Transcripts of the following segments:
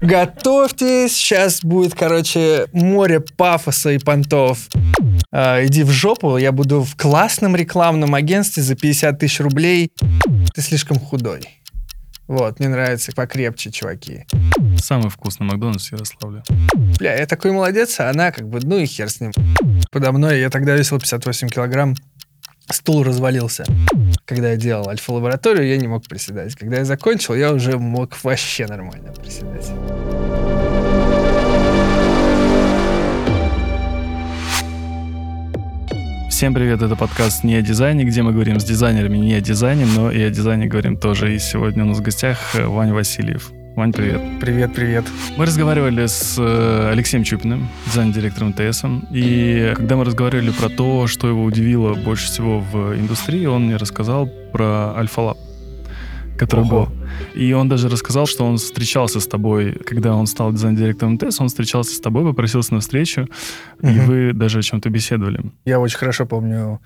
Готовьтесь, сейчас будет, короче, море пафоса и понтов. А, иди в жопу, я буду в классном рекламном агентстве за 50 тысяч рублей. Ты слишком худой. Вот, мне нравится покрепче, чуваки. Самый вкусный Макдональдс в Ярославле. Бля, я такой молодец, а она как бы, ну и хер с ним. Подо мной я тогда весил 58 килограмм, стул развалился. Когда я делал альфа-лабораторию, я не мог приседать. Когда я закончил, я уже мог вообще нормально приседать. Всем привет, это подкаст «Не о дизайне», где мы говорим с дизайнерами не о дизайне, но и о дизайне говорим тоже. И сегодня у нас в гостях э, Ваня Васильев. Вань, привет. Привет, привет. Мы разговаривали с э, Алексеем Чупиным, дизайн-директором ТС. И когда мы разговаривали про то, что его удивило больше всего в индустрии, он мне рассказал про Альфа-Лаб который Ого. был. И он даже рассказал, что он встречался с тобой, когда он стал дизайн-директором ТЭС, он встречался с тобой, попросился на встречу, угу. и вы даже о чем-то беседовали. Я очень хорошо помню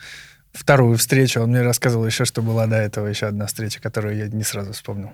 вторую встречу. Он мне рассказывал еще, что была до этого еще одна встреча, которую я не сразу вспомнил.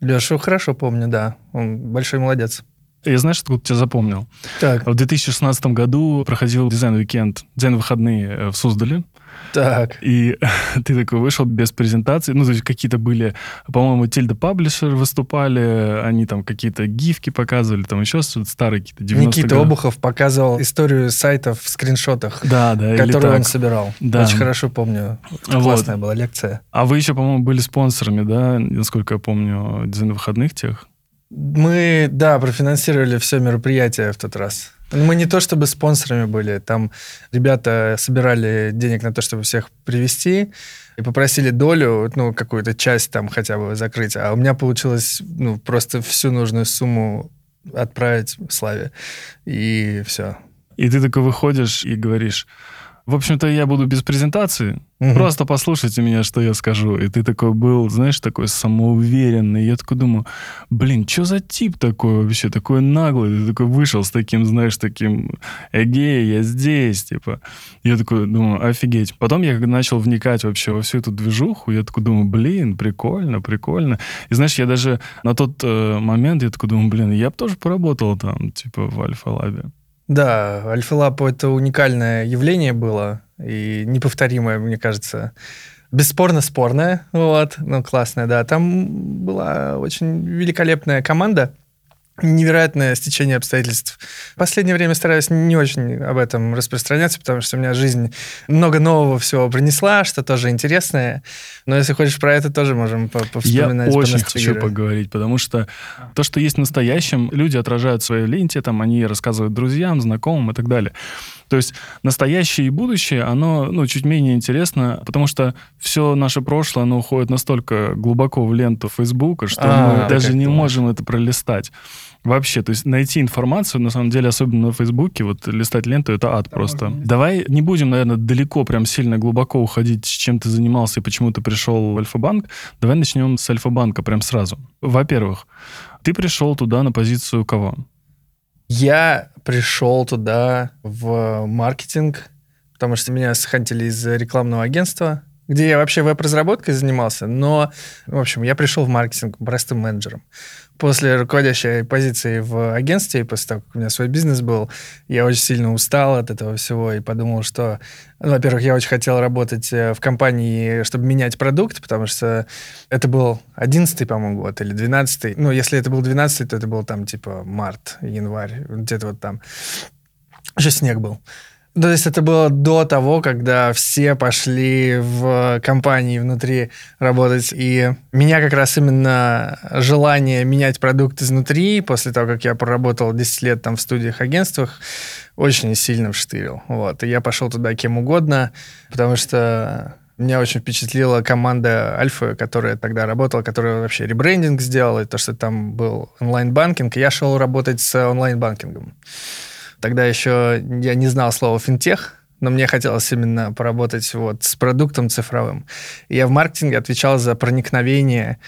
Лешу хорошо помню, да. Он большой молодец. Я знаешь, откуда тебя запомнил? Так. В 2016 году проходил design weekend, дизайн-выходные э, в Суздале. Так. И ты такой вышел без презентации. Ну, то есть какие-то были, по-моему, Tilda Publishing выступали, они там какие-то гифки показывали, там еще старые какие-то 90 Никита годы. Обухов показывал историю сайтов в скриншотах, да, да, которые он собирал. Да. Очень хорошо помню. Классная вот. была лекция. А вы еще, по-моему, были спонсорами, да, насколько я помню, дизайн выходных тех? Мы, да, профинансировали все мероприятие в тот раз. Мы не то чтобы спонсорами были, там ребята собирали денег на то, чтобы всех привести и попросили долю, ну, какую-то часть там хотя бы закрыть, а у меня получилось, ну, просто всю нужную сумму отправить Славе, и все. И ты такой выходишь и говоришь, в общем-то, я буду без презентации. Угу. Просто послушайте меня, что я скажу. И ты такой был, знаешь, такой самоуверенный. Я такой думаю, блин, что за тип такой вообще, такой наглый? Ты такой вышел с таким, знаешь, таким, эгей, я здесь, типа. Я такой думаю, офигеть. Потом я начал вникать вообще во всю эту движуху, я такой думаю, блин, прикольно, прикольно. И знаешь, я даже на тот э, момент, я такой думаю, блин, я бы тоже поработал там, типа, в Альфа-Лабе. Да, Альфа-Лаб это уникальное явление было и неповторимое, мне кажется. Бесспорно спорное, вот, ну классное, да. Там была очень великолепная команда, невероятное стечение обстоятельств. В последнее время стараюсь не очень об этом распространяться, потому что у меня жизнь много нового всего принесла, что тоже интересное. Но если хочешь про это, тоже можем повспоминать. Я очень хочу поговорить, потому что то, что есть в настоящем, люди отражают в своей ленте, там они рассказывают друзьям, знакомым и так далее. То есть настоящее и будущее, оно ну, чуть менее интересно, потому что все наше прошлое, оно уходит настолько глубоко в ленту Фейсбука, что а, мы даже не можем это пролистать. Вообще, то есть найти информацию, на самом деле, особенно на Фейсбуке, вот листать ленту, это ад просто. Давай не будем, наверное, далеко, прям сильно глубоко уходить, с чем ты занимался и почему ты пришел в Альфа-банк. Давай начнем с Альфа-банка прям сразу. Во-первых, ты пришел туда на позицию кого? Я пришел туда в маркетинг, потому что меня схантили из рекламного агентства, где я вообще веб-разработкой занимался, но, в общем, я пришел в маркетинг простым менеджером после руководящей позиции в агентстве, после того, как у меня свой бизнес был, я очень сильно устал от этого всего и подумал, что, ну, во-первых, я очень хотел работать э, в компании, чтобы менять продукт, потому что это был 11 по-моему, год или 12 Ну, если это был 12 то это был там типа март, январь, где-то вот там. Еще снег был. То есть это было до того, когда все пошли в компании внутри работать. И меня как раз именно желание менять продукт изнутри, после того, как я проработал 10 лет там в студиях, агентствах, очень сильно вштырил. Вот. И я пошел туда кем угодно, потому что меня очень впечатлила команда Альфа, которая тогда работала, которая вообще ребрендинг сделала, и то, что там был онлайн-банкинг. Я шел работать с онлайн-банкингом. Тогда еще я не знал слова финтех, но мне хотелось именно поработать вот с продуктом цифровым. Я в маркетинге отвечал за проникновение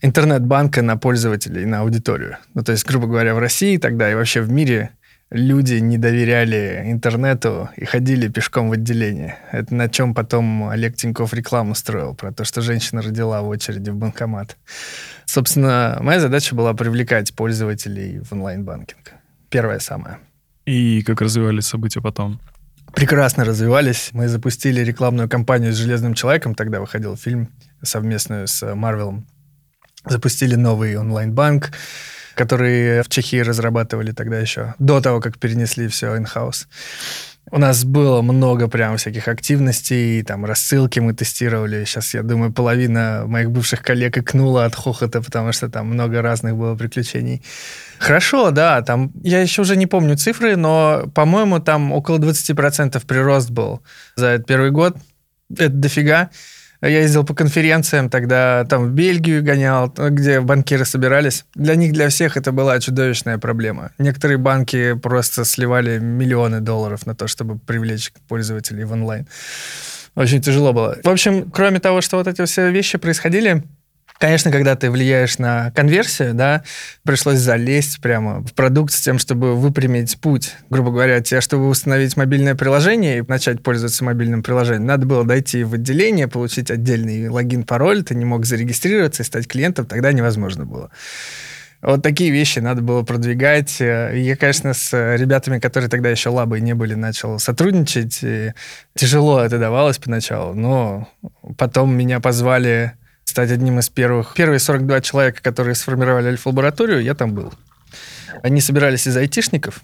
интернет-банка на пользователей, на аудиторию. Ну, то есть, грубо говоря, в России тогда и вообще в мире люди не доверяли интернету и ходили пешком в отделение. Это на чем потом Олег Тиньков рекламу строил, про то, что женщина родила в очереди в банкомат. Собственно, моя задача была привлекать пользователей в онлайн-банкинг. Первая самая. И как развивались события потом? Прекрасно развивались. Мы запустили рекламную кампанию с «Железным человеком», тогда выходил фильм совместную с Марвелом. Запустили новый онлайн-банк, который в Чехии разрабатывали тогда еще, до того, как перенесли все in-house. У нас было много прям всяких активностей, там рассылки мы тестировали. Сейчас, я думаю, половина моих бывших коллег икнула от хохота, потому что там много разных было приключений. Хорошо, да, там, я еще уже не помню цифры, но, по-моему, там около 20% прирост был за этот первый год. Это дофига. Я ездил по конференциям тогда, там в Бельгию гонял, где банкиры собирались. Для них, для всех это была чудовищная проблема. Некоторые банки просто сливали миллионы долларов на то, чтобы привлечь пользователей в онлайн. Очень тяжело было. В общем, кроме того, что вот эти все вещи происходили, Конечно, когда ты влияешь на конверсию, да, пришлось залезть прямо в продукт с тем, чтобы выпрямить путь. Грубо говоря, тебе, чтобы установить мобильное приложение и начать пользоваться мобильным приложением, надо было дойти в отделение, получить отдельный логин, пароль, ты не мог зарегистрироваться и стать клиентом, тогда невозможно было. Вот такие вещи надо было продвигать. Я, конечно, с ребятами, которые тогда еще лабы не были, начал сотрудничать. И тяжело это давалось поначалу, но потом меня позвали стать одним из первых. Первые 42 человека, которые сформировали альфа-лабораторию, я там был. Они собирались из айтишников,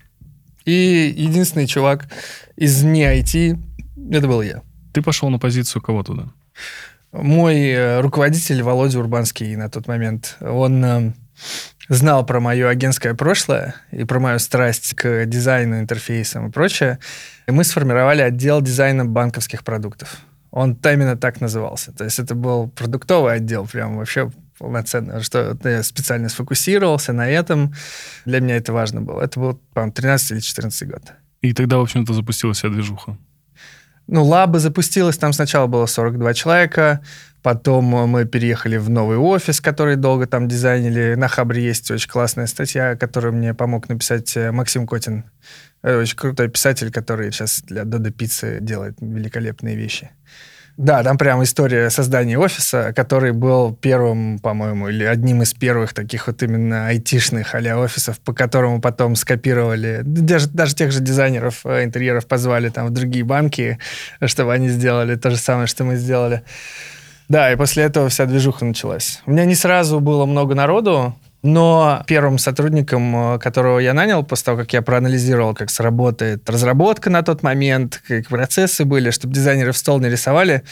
и единственный чувак из не IT, это был я. Ты пошел на позицию кого туда? Мой э, руководитель Володя Урбанский на тот момент, он э, знал про мое агентское прошлое и про мою страсть к дизайну, интерфейсам и прочее. И мы сформировали отдел дизайна банковских продуктов. Он именно так назывался. То есть это был продуктовый отдел, прям вообще полноценно, что я специально сфокусировался на этом. Для меня это важно было. Это был, по-моему, 13 или 14 год. И тогда, в общем-то, запустилась вся движуха. Ну, лаба запустилась, там сначала было 42 человека, потом мы переехали в новый офис, который долго там дизайнили. На Хабре есть очень классная статья, которую мне помог написать э, Максим Котин. Очень крутой писатель, который сейчас для Додо Пиццы делает великолепные вещи. Да, там прям история создания офиса, который был первым, по-моему, или одним из первых таких вот именно айтишных а офисов, по которому потом скопировали, даже, даже тех же дизайнеров э, интерьеров позвали там в другие банки, чтобы они сделали то же самое, что мы сделали. Да, и после этого вся движуха началась. У меня не сразу было много народу, но первым сотрудником, э, которого я нанял, после того, как я проанализировал, как сработает разработка на тот момент, как процессы были, чтобы дизайнеры в стол не рисовали,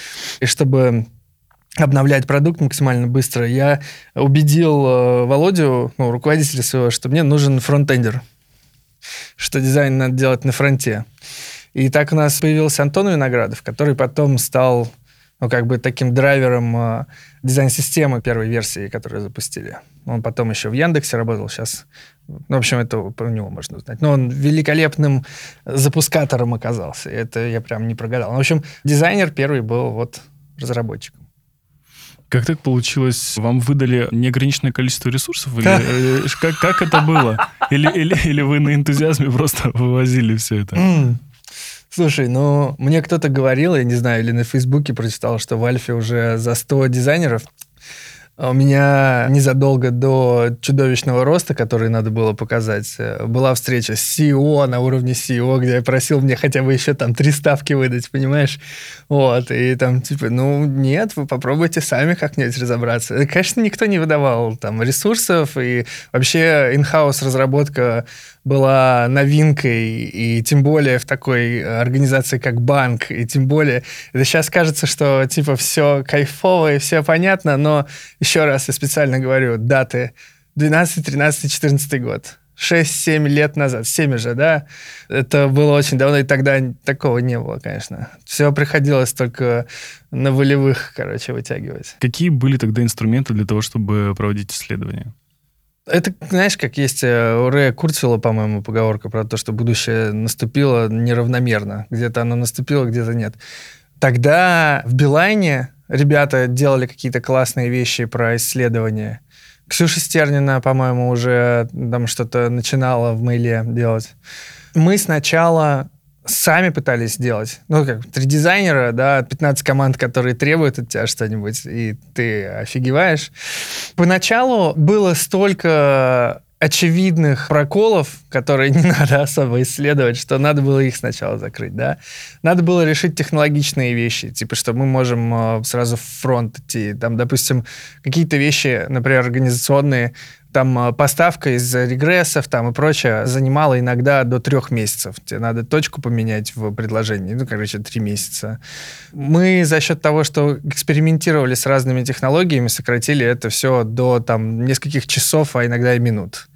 и чтобы обновлять продукт максимально быстро, я убедил э, Володю, ну, руководителя своего, что мне нужен фронтендер, что дизайн надо делать на фронте. И так у нас появился Антон Виноградов, который потом стал ну, как бы таким драйвером э, дизайн-системы первой версии, которую запустили. Он потом еще в Яндексе работал, сейчас... Ну, в общем, это про него можно узнать. Но он великолепным запускатором оказался. Это я прям не прогадал. Ну, в общем, дизайнер первый был вот разработчиком. Как так получилось? Вам выдали неограниченное количество ресурсов? Или, э, как, как это было? Или, или, или вы на энтузиазме просто вывозили все это? Слушай, ну, мне кто-то говорил, я не знаю, или на Фейсбуке прочитал, что в Альфе уже за 100 дизайнеров. А у меня незадолго до чудовищного роста, который надо было показать, э, была встреча с CEO на уровне CEO, где я просил мне хотя бы еще там три ставки выдать, понимаешь? Вот, и там типа, ну нет, вы попробуйте сами как-нибудь разобраться. Конечно, никто не выдавал там ресурсов, и вообще in-house разработка была новинкой, и тем более в такой организации, как банк, и тем более... Это сейчас кажется, что, типа, все кайфово и все понятно, но, еще раз я специально говорю, даты 12, 13, 14 год. 6-7 лет назад, 7 же, да? Это было очень давно, и тогда такого не было, конечно. Все приходилось только на волевых, короче, вытягивать. Какие были тогда инструменты для того, чтобы проводить исследования? Это, знаешь, как есть э, у Рэя Курцвелла, по-моему, поговорка про то, что будущее наступило неравномерно. Где-то оно наступило, где-то нет. Тогда в Билайне ребята делали какие-то классные вещи про исследования. Ксюша Стернина, по-моему, уже там что-то начинала в мейле делать. Мы сначала сами пытались сделать. Ну, как, три дизайнера, да, 15 команд, которые требуют от тебя что-нибудь, и ты офигеваешь. Поначалу было столько очевидных проколов, которые не надо особо исследовать, что надо было их сначала закрыть, да. Надо было решить технологичные вещи, типа, что мы можем э, сразу в фронт идти. Там, допустим, какие-то вещи, например, организационные, там э, поставка из регрессов там и прочее занимала иногда до трех месяцев. Тебе надо точку поменять в предложении. Ну, короче, три месяца. Мы за счет того, что экспериментировали с разными технологиями, сократили это все до там нескольких часов, а иногда и минут.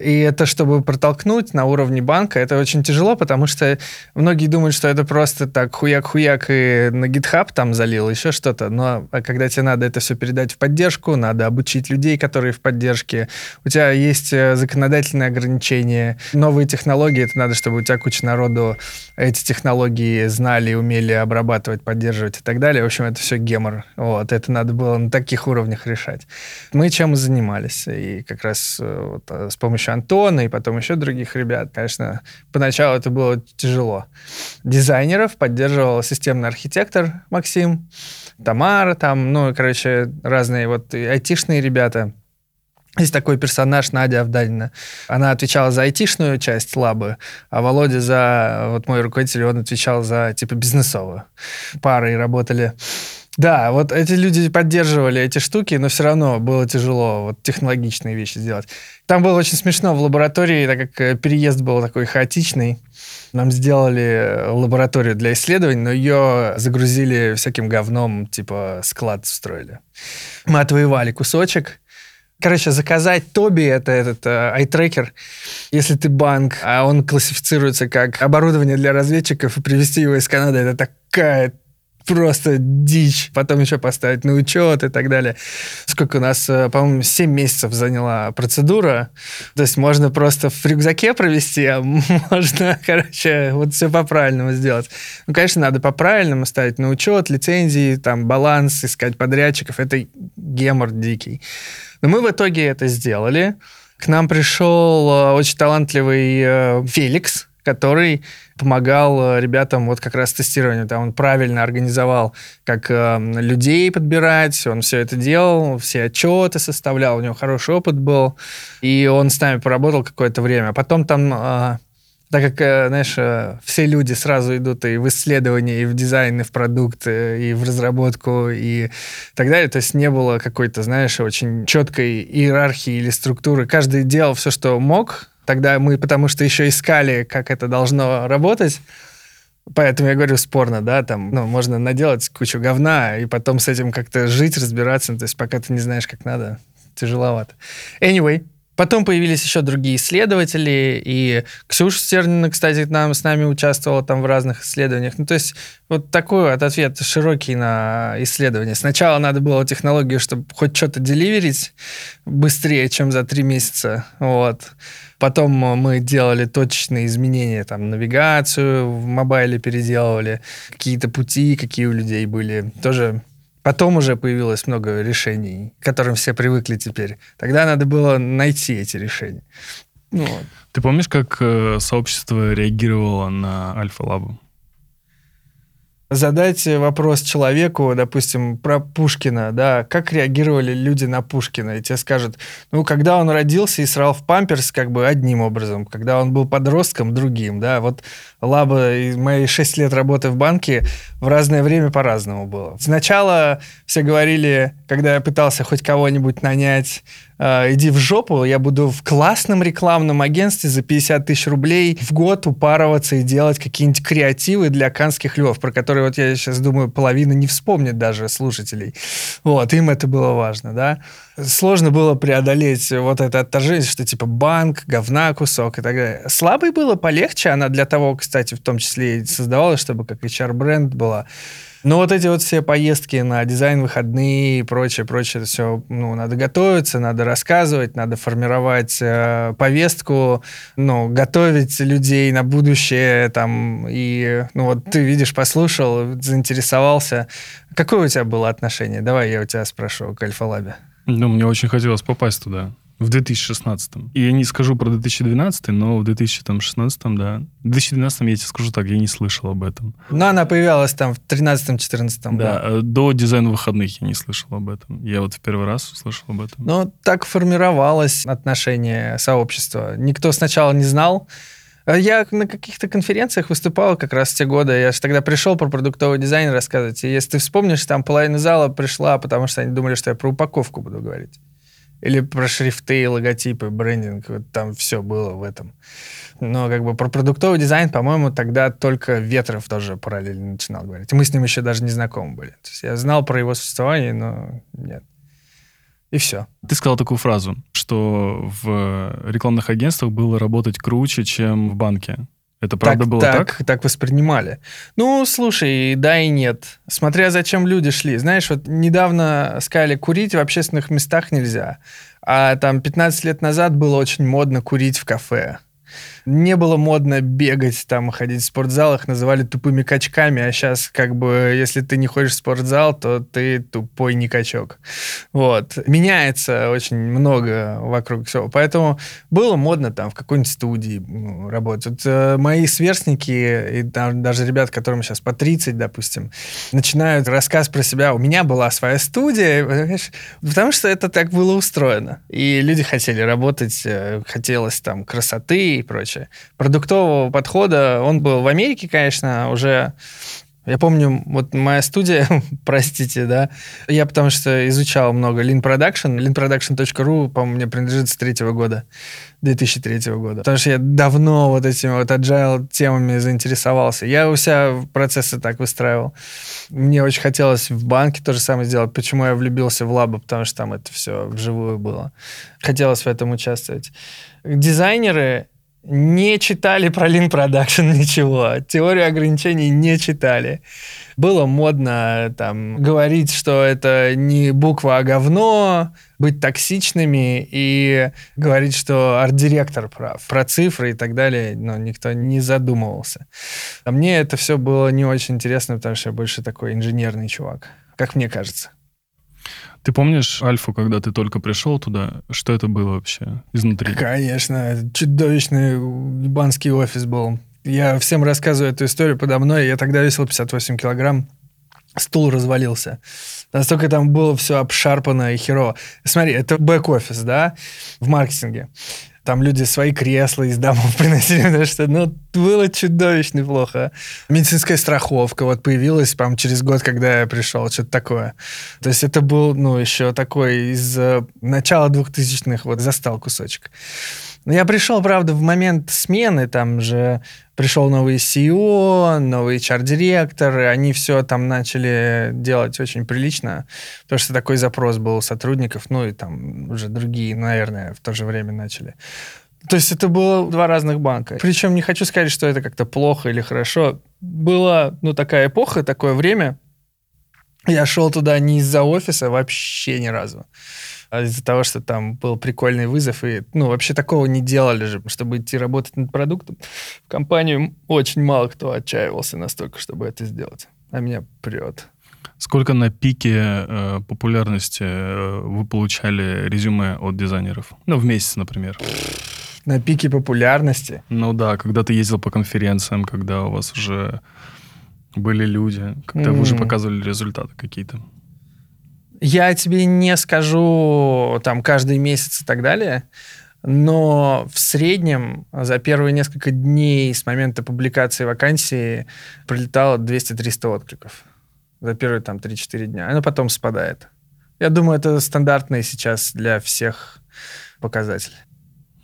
И это, чтобы протолкнуть на уровне банка, это очень тяжело, потому что многие думают, что это просто так хуяк-хуяк и на GitHub там залил, еще что-то. Но а когда тебе надо это все передать в поддержку, надо обучить людей, которые в поддержке, у тебя есть э, законодательные ограничения, новые технологии, это надо, чтобы у тебя куча народу эти технологии знали, умели обрабатывать, поддерживать и так далее. В общем, это все гемор. Вот, это надо было на таких уровнях решать. Мы чем и занимались. И как раз э, вот, э, с помощью Антона и потом еще других ребят, конечно, поначалу это было тяжело. Дизайнеров поддерживал системный архитектор Максим, Тамара там, ну, короче, разные вот айтишные ребята. Есть такой персонаж Надя Авдалина. Она отвечала за айтишную часть лабы, а Володя за... Вот мой руководитель, он отвечал за, типа, бизнесовую. Парой работали. Да, вот эти люди поддерживали эти штуки, но все равно было тяжело вот технологичные вещи сделать. Там было очень смешно в лаборатории, так как э, переезд был такой хаотичный. Нам сделали лабораторию для исследований, но ее загрузили всяким говном, типа склад строили. Мы отвоевали кусочек, Короче, заказать Тоби, это этот э, айтрекер, если ты банк, а он классифицируется как оборудование для разведчиков, и привезти его из Канады, это такая просто дичь. Потом еще поставить на учет и так далее. Сколько у нас, э, по-моему, 7 месяцев заняла процедура. То есть можно просто в рюкзаке провести, а можно, короче, вот все по-правильному сделать. Ну, конечно, надо по-правильному ставить на учет, лицензии, там, баланс, искать подрядчиков. Это гемор дикий. Но мы в итоге это сделали. К нам пришел э, очень талантливый э, Феликс, который помогал э, ребятам вот как раз тестированию. Там он правильно организовал, как э, людей подбирать, он все это делал, все отчеты составлял, у него хороший опыт был, и он с нами поработал какое-то время. Потом там э, так как, э, знаешь, э, все люди сразу идут и в исследование, и в дизайн, и в продукт, и в разработку, и так далее. То есть не было какой-то, знаешь, очень четкой иерархии или структуры. Каждый делал все, что мог. Тогда мы, потому что еще искали, как это должно работать. Поэтому я говорю спорно, да, там, ну, можно наделать кучу говна, и потом с этим как-то жить, разбираться. То есть пока ты не знаешь, как надо, тяжеловато. Anyway, Потом появились еще другие исследователи, и Ксюша Стернина, кстати, нам, с нами участвовала там в разных исследованиях. Ну, то есть вот такой вот ответ широкий на исследование. Сначала надо было технологию, чтобы хоть что-то деливерить быстрее, чем за три месяца. Вот. Потом мы делали точечные изменения, там, навигацию в мобайле переделывали, какие-то пути, какие у людей были. Тоже Потом уже появилось много решений, к которым все привыкли теперь. Тогда надо было найти эти решения. Ну, вот. Ты помнишь, как э, сообщество реагировало на Альфа-Лабу? Задать вопрос человеку, допустим, про Пушкина, да, как реагировали люди на Пушкина, и тебе скажут, ну, когда он родился и срал в памперс, как бы одним образом, когда он был подростком, другим, да, вот Лаба, мои 6 лет работы в банке в разное время по-разному было. Сначала все говорили, когда я пытался хоть кого-нибудь нанять, э, иди в жопу, я буду в классном рекламном агентстве за 50 тысяч рублей в год упарываться и делать какие-нибудь креативы для канских львов, про которые вот я сейчас думаю, половина не вспомнит даже слушателей. Вот, им это было важно, да сложно было преодолеть вот это отторжение, что типа банк, говна кусок и так далее. Слабой было полегче, она для того, кстати, в том числе и создавалась, чтобы как HR-бренд была. Но вот эти вот все поездки на дизайн выходные и прочее, прочее, это все, ну, надо готовиться, надо рассказывать, надо формировать э, повестку, ну, готовить людей на будущее, там, и, ну, вот ты видишь, послушал, заинтересовался. Какое у тебя было отношение? Давай я у тебя спрошу к Альфа-Лабе. Ну, мне очень хотелось попасть туда. В 2016. И я не скажу про 2012, но в 2016, да. В 2012 я тебе скажу так, я не слышал об этом. Но она появилась там в 13-14. Да, да, э, до дизайна выходных я не слышал об этом. Я вот в первый раз услышал об этом. Ну, так формировалось отношение сообщества. Никто сначала не знал, я на каких-то конференциях выступал как раз в те годы. Я же тогда пришел про продуктовый дизайн рассказывать. И если ты вспомнишь, там половина зала пришла, потому что они думали, что я про упаковку буду говорить. Или про шрифты, логотипы, брендинг. Вот там все было в этом. Но как бы про продуктовый дизайн, по-моему, тогда только Ветров тоже параллельно начинал говорить. Мы с ним еще даже не знакомы были. То есть я знал про его существование, но нет. И все. Ты сказал такую фразу, что в рекламных агентствах было работать круче, чем в банке. Это правда так, было так? Так, так воспринимали. Ну, слушай, да и нет. Смотря зачем люди шли. Знаешь, вот недавно сказали, курить в общественных местах нельзя. А там 15 лет назад было очень модно курить в кафе. Не было модно бегать, там, ходить в спортзал, их называли тупыми качками, а сейчас, как бы, если ты не ходишь в спортзал, то ты тупой не качок. Вот. Меняется очень много вокруг всего. Поэтому было модно там в какой-нибудь студии ну, работать. Вот, э, мои сверстники и там, даже ребят, которым сейчас по 30, допустим, начинают рассказ про себя. У меня была своя студия, потому что это так было устроено. И люди хотели работать, э, хотелось там красоты и прочее короче, продуктового подхода. Он был в Америке, конечно, уже я помню, вот моя студия, простите, да, я потому что изучал много Lean Production. leanproduction.ru, по-моему, мне принадлежит с третьего года, 2003 года. Потому что я давно вот этими вот agile темами заинтересовался. Я у себя процессы так выстраивал. Мне очень хотелось в банке то же самое сделать. Почему я влюбился в лабы? Потому что там это все вживую было. Хотелось в этом участвовать. Дизайнеры не читали про Lean Production ничего, теорию ограничений не читали. Было модно там говорить, что это не буква, а говно, быть токсичными и говорить, что арт-директор прав. Про цифры и так далее, но никто не задумывался. А мне это все было не очень интересно, потому что я больше такой инженерный чувак, как мне кажется. Ты помнишь Альфу, когда ты только пришел туда? Что это было вообще изнутри? Конечно, чудовищный ебанский офис был. Я всем рассказываю эту историю подо мной. Я тогда весил 58 килограмм. Стул развалился. Настолько там было все обшарпано и херово. Смотри, это бэк-офис, да, в маркетинге. Там люди свои кресла из домов приносили, потому что, ну, было чудовищно плохо. Медицинская страховка вот появилась, по через год, когда я пришел, что-то такое. То есть это был, ну, еще такой из э, начала двухтысячных, вот, застал кусочек. Но я пришел, правда, в момент смены, там же пришел новый CEO, новый HR-директор, и они все там начали делать очень прилично, потому что такой запрос был у сотрудников, ну и там уже другие, наверное, в то же время начали. То есть это было два разных банка. Причем не хочу сказать, что это как-то плохо или хорошо. Была, ну, такая эпоха, такое время. Я шел туда не из-за офиса вообще ни разу из-за того, что там был прикольный вызов, и, ну, вообще такого не делали же, чтобы идти работать над продуктом. В компанию очень мало кто отчаивался настолько, чтобы это сделать. А меня прет. Сколько на пике э, популярности э, вы получали резюме от дизайнеров? Ну, в месяц, например. На пике популярности? Ну да, когда ты ездил по конференциям, когда у вас уже были люди, когда mm. вы уже показывали результаты какие-то. Я тебе не скажу там каждый месяц и так далее, но в среднем за первые несколько дней с момента публикации вакансии прилетало 200-300 откликов. За первые там 3-4 дня. Оно потом спадает. Я думаю, это стандартный сейчас для всех показатель.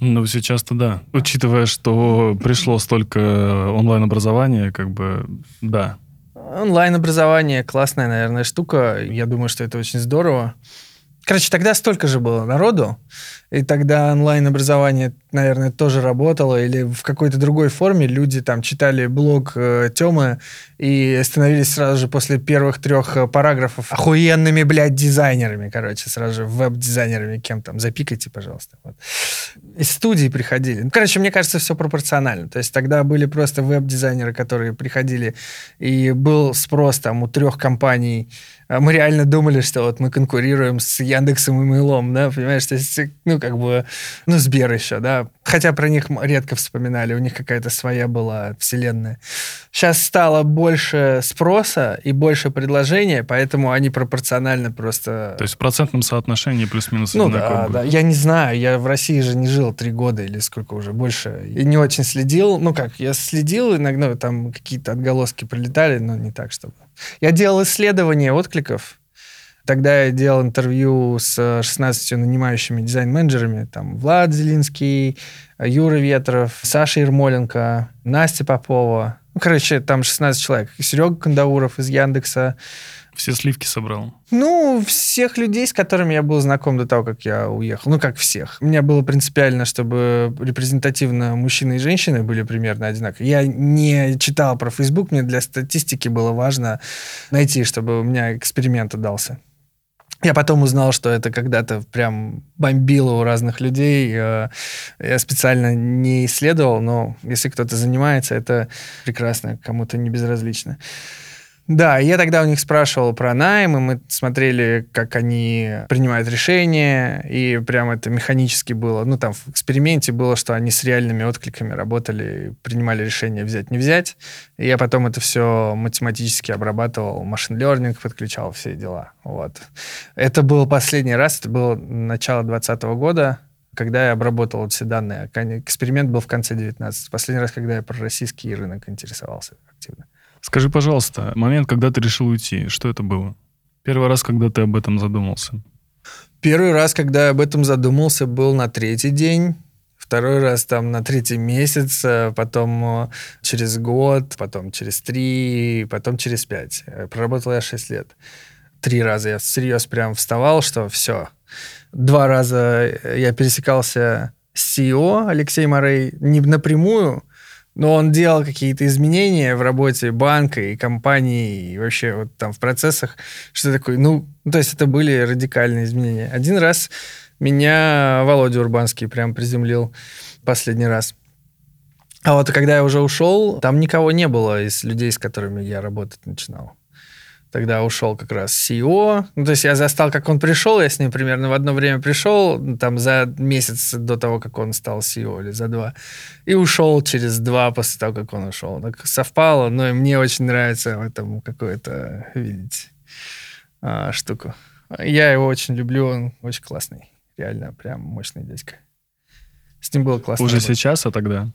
Ну, сейчас-то да. Учитывая, что пришло столько онлайн-образования, как бы, да. Онлайн-образование классная, наверное, штука. Я думаю, что это очень здорово. Короче, тогда столько же было народу, и тогда онлайн-образование наверное, тоже работало, или в какой-то другой форме люди там читали блог э, Тёмы и становились сразу же после первых трех э, параграфов охуенными, блядь, дизайнерами, короче, сразу же веб-дизайнерами, кем там, запикайте, пожалуйста. Вот. Из студии приходили. Ну, короче, мне кажется, все пропорционально. То есть тогда были просто веб-дизайнеры, которые приходили, и был спрос там у трех компаний а мы реально думали, что вот мы конкурируем с Яндексом и Мейлом, да, понимаешь, то есть, ну, как бы, ну, Сбер еще, да, хотя про них редко вспоминали, у них какая-то своя была вселенная. Сейчас стало больше спроса и больше предложения, поэтому они пропорционально просто... То есть в процентном соотношении плюс-минус Ну да, да, я не знаю, я в России же не жил три года или сколько уже, больше, и не очень следил, ну как, я следил, иногда там какие-то отголоски прилетали, но не так, чтобы я делал исследование откликов. Тогда я делал интервью с 16 нанимающими дизайн-менеджерами. Там Влад Зелинский, Юра Ветров, Саша Ермоленко, Настя Попова. Ну, короче, там 16 человек. Серега Кандауров из Яндекса, все сливки собрал? Ну, всех людей, с которыми я был знаком до того, как я уехал. Ну, как всех. Меня было принципиально, чтобы репрезентативно мужчины и женщины были примерно одинаковые. Я не читал про Facebook, мне для статистики было важно найти, чтобы у меня эксперимент удался. Я потом узнал, что это когда-то прям бомбило у разных людей. Э, я специально не исследовал, но если кто-то занимается, это прекрасно, кому-то не безразлично. Да, я тогда у них спрашивал про найм, и мы смотрели, как они принимают решения, и прям это механически было. Ну, там в эксперименте было, что они с реальными откликами работали, принимали решение взять, не взять. И я потом это все математически обрабатывал, машин learning подключал, все дела. Вот. Это был последний раз, это было начало 2020 года, когда я обработал все данные. Эксперимент был в конце 19 Последний раз, когда я про российский рынок интересовался активно. Скажи, пожалуйста, момент, когда ты решил уйти, что это было? Первый раз, когда ты об этом задумался? Первый раз, когда я об этом задумался, был на третий день. Второй раз там на третий месяц, а потом э, через год, потом через три, потом через пять. Э, проработал я шесть лет. Три раза я всерьез прям вставал, что все. Два раза я пересекался с CEO Алексей Морей не напрямую, но он делал какие-то изменения в работе банка и компании, и вообще вот там в процессах, что такое, ну, ну, то есть это были радикальные изменения. Один раз меня Володя Урбанский прям приземлил последний раз. А вот когда я уже ушел, там никого не было из людей, с которыми я работать начинал. Тогда ушел как раз CEO. Ну, то есть я застал, как он пришел, я с ним примерно в одно время пришел, там за месяц до того, как он стал CEO, или за два. И ушел через два после того, как он ушел. Так совпало, но и мне очень нравится в этом какое-то видеть а, штуку. Я его очень люблю, он очень классный. Реально, прям мощный дядька. С ним было классно. Уже работать. сейчас, а тогда?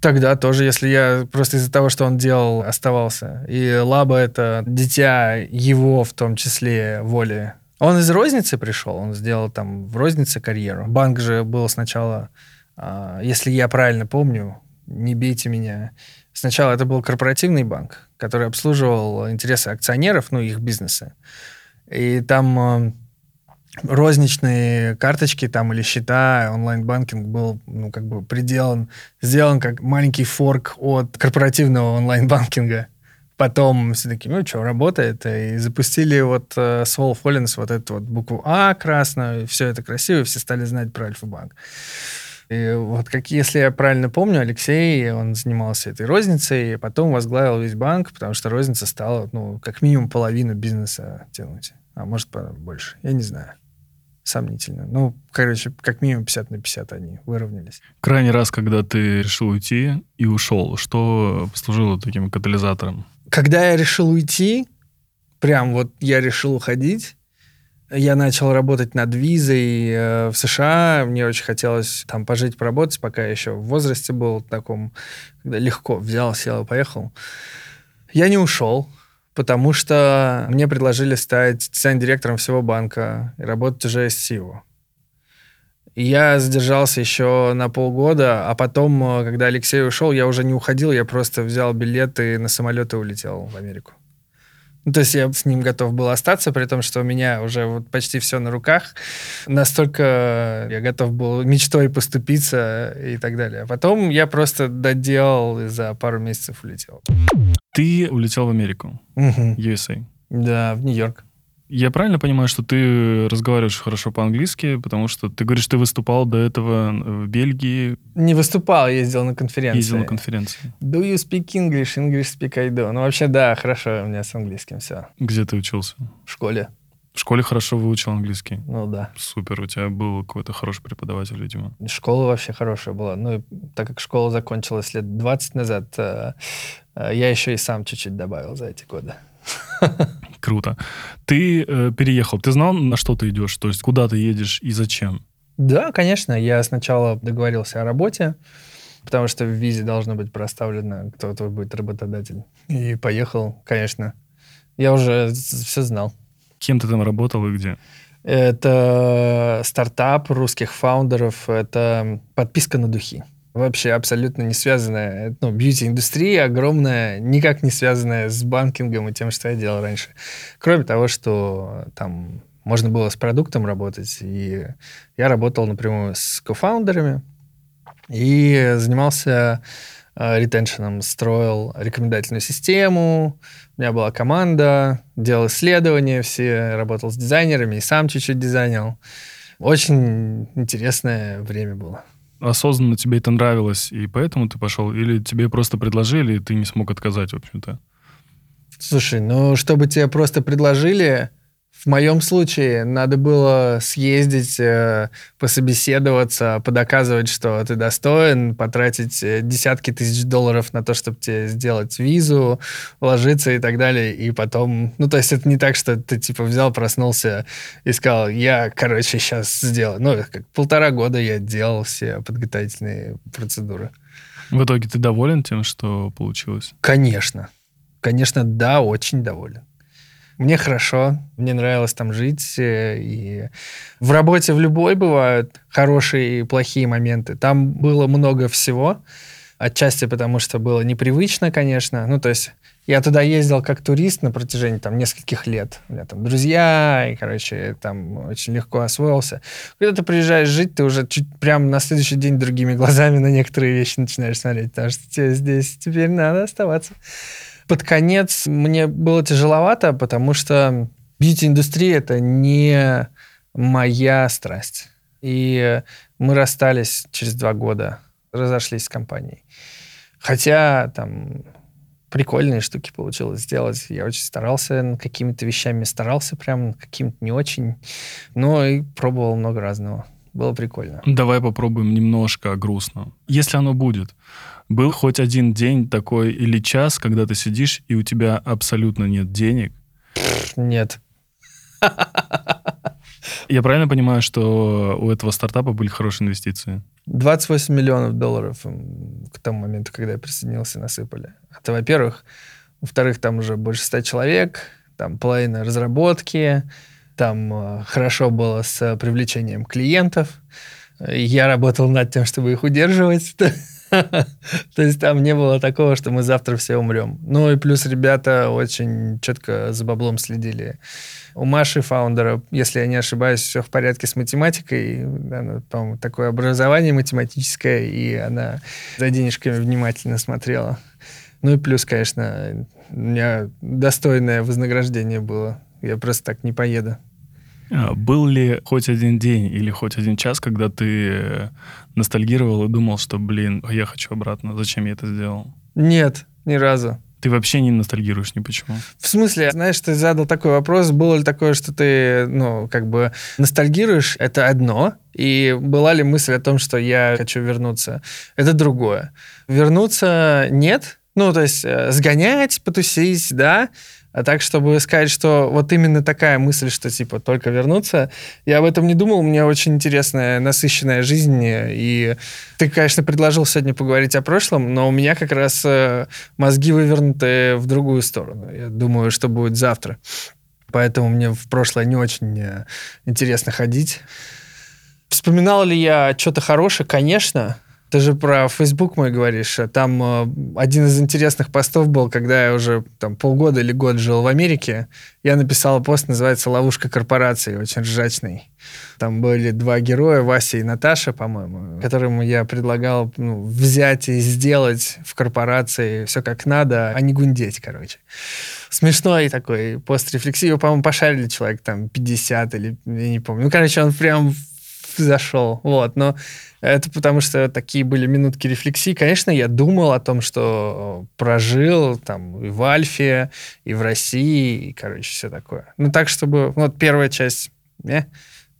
Тогда тоже, если я просто из-за того, что он делал, оставался. И Лаба — это дитя его, в том числе, воли. Он из розницы пришел, он сделал там в рознице карьеру. Банк же был сначала, а, если я правильно помню, не бейте меня, сначала это был корпоративный банк, который обслуживал интересы акционеров, ну, их бизнеса. И там а, розничные карточки там или счета, онлайн-банкинг был, ну, как бы приделан, сделан как маленький форк от корпоративного онлайн-банкинга. Потом все таки ну что, работает. И запустили вот uh, Soul Hollins, вот эту вот букву А красную, все это красиво, все стали знать про Альфа-банк. И вот как, если я правильно помню, Алексей, он занимался этой розницей, и потом возглавил весь банк, потому что розница стала, ну, как минимум половину бизнеса тянуть. А может, больше. Я не знаю сомнительно. Ну, короче, как минимум 50 на 50 они выровнялись. Крайний раз, когда ты решил уйти и ушел, что послужило таким катализатором? Когда я решил уйти, прям вот я решил уходить, я начал работать над визой э, в США. Мне очень хотелось там пожить, поработать, пока я еще в возрасте был таком, когда легко взял, сел и поехал. Я не ушел потому что мне предложили стать дизайн-директором всего банка и работать уже с SEO. И я задержался еще на полгода, а потом, э, когда Алексей ушел, я уже не уходил, я просто взял билеты на самолет и улетел в Америку. Ну, то есть я с ним готов был остаться, при том, что у меня уже вот почти все на руках. Настолько я готов был мечтой поступиться и так далее. А потом я просто доделал и за пару месяцев улетел. Ты улетел в Америку, Мгм. USA. Да, в Нью-Йорк. Я правильно понимаю, что ты разговариваешь хорошо по-английски, потому что ты говоришь, ты выступал до этого в Бельгии, Не выступал, ездил на конференции. ездил на конференции. Do you speak English? English speak I do. Ну, вообще, да, хорошо у меня с английским все. Где ты учился? В школе. В школе хорошо выучил английский. Ну, да. Супер, у тебя был какой-то хороший преподаватель, видимо. Школа вообще хорошая была. Ну, так как школа закончилась лет 20 назад, э, э, я еще и сам чуть-чуть добавил за эти годы. Круто. Ты э, переехал, ты знал, на что ты идешь? То есть куда ты едешь и зачем? Да, конечно. Я сначала договорился о работе, потому что в визе должно быть проставлено, кто твой будет работодатель. И поехал, конечно. Я уже все знал. Кем ты там работал и где? Это стартап русских фаундеров, это подписка на духи. Вообще абсолютно не связанная, ну, бьюти-индустрия огромная, никак не связанная с банкингом и тем, что я делал раньше. Кроме того, что там можно было с продуктом работать, и я работал напрямую с кофаундерами и занимался ретеншеном, строил рекомендательную систему, у меня была команда, делал исследования все, работал с дизайнерами и сам чуть-чуть дизайнил. Очень интересное время было. Осознанно тебе это нравилось, и поэтому ты пошел? Или тебе просто предложили, и ты не смог отказать, в общем-то? Слушай, ну, чтобы тебе просто предложили, в моем случае надо было съездить, э, пособеседоваться, подоказывать, что ты достоин, потратить э, десятки тысяч долларов на то, чтобы тебе сделать визу, вложиться и так далее. И потом... Ну, то есть это не так, что ты, типа, взял, проснулся и сказал, я, короче, сейчас сделаю. Ну, как полтора года я делал все подготовительные процедуры. В итоге ты доволен тем, что получилось? Конечно. Конечно, да, очень доволен. Мне хорошо, мне нравилось там жить, э, и в работе в любой бывают хорошие и плохие моменты. Там было много всего, отчасти потому, что было непривычно, конечно. Ну, то есть я туда ездил как турист на протяжении там нескольких лет. У меня там друзья, и, короче, там очень легко освоился. Когда ты приезжаешь жить, ты уже чуть прям на следующий день другими глазами на некоторые вещи начинаешь смотреть, потому что тебе здесь теперь надо оставаться под конец мне было тяжеловато, потому что бьюти-индустрия — это не моя страсть. И мы расстались через два года, разошлись с компанией. Хотя там прикольные штуки получилось сделать. Я очень старался над какими-то вещами, старался прям, над какими-то не очень. Но и пробовал много разного. Было прикольно. Давай попробуем немножко грустно. Если оно будет. Был хоть один день такой или час, когда ты сидишь, и у тебя абсолютно нет денег? Нет. Я правильно понимаю, что у этого стартапа были хорошие инвестиции? 28 миллионов долларов к тому моменту, когда я присоединился, насыпали. Это, во-первых. Во-вторых, там уже больше ста человек, там половина разработки, там э, хорошо было с привлечением клиентов. Я работал над тем, чтобы их удерживать. То есть там не было такого, что мы завтра все умрем. Ну и плюс ребята очень четко за баблом следили. У Маши, фаундера, если я не ошибаюсь, все в порядке с математикой. Она, по-моему, такое образование математическое, и она за денежками внимательно смотрела. Ну и плюс, конечно, у меня достойное вознаграждение было. Я просто так не поеду. А был ли хоть один день или хоть один час, когда ты э, ностальгировал и думал, что, блин, я хочу обратно, зачем я это сделал? Нет, ни разу. Ты вообще не ностальгируешь ни почему? В смысле, знаешь, ты задал такой вопрос, было ли такое, что ты, ну, как бы ностальгируешь, это одно, и была ли мысль о том, что я хочу вернуться, это другое. Вернуться нет, ну, то есть э, сгонять, потусить, да, а так, чтобы сказать, что вот именно такая мысль, что типа только вернуться, я об этом не думал. У меня очень интересная, насыщенная жизнь. И ты, конечно, предложил сегодня поговорить о прошлом, но у меня как раз э, мозги вывернуты в другую сторону. Я думаю, что будет завтра. Поэтому мне в прошлое не очень э, интересно ходить. Вспоминал ли я что-то хорошее? Конечно. Ты же про Facebook мой говоришь. Там э, один из интересных постов был, когда я уже там полгода или год жил в Америке. Я написал пост, называется «Ловушка корпорации», очень ржачный. Там были два героя, Вася и Наташа, по-моему, которым я предлагал ну, взять и сделать в корпорации все как надо, а не гундеть, короче. Смешной такой пост рефлексии. Его, по-моему, пошарили человек там 50 или я не помню. Ну, короче, он прям зашел. Вот, но это потому что такие были минутки рефлексии. Конечно, я думал о том, что прожил там и в Альфе, и в России, и, короче, все такое. Ну, так, чтобы... Вот первая часть, не?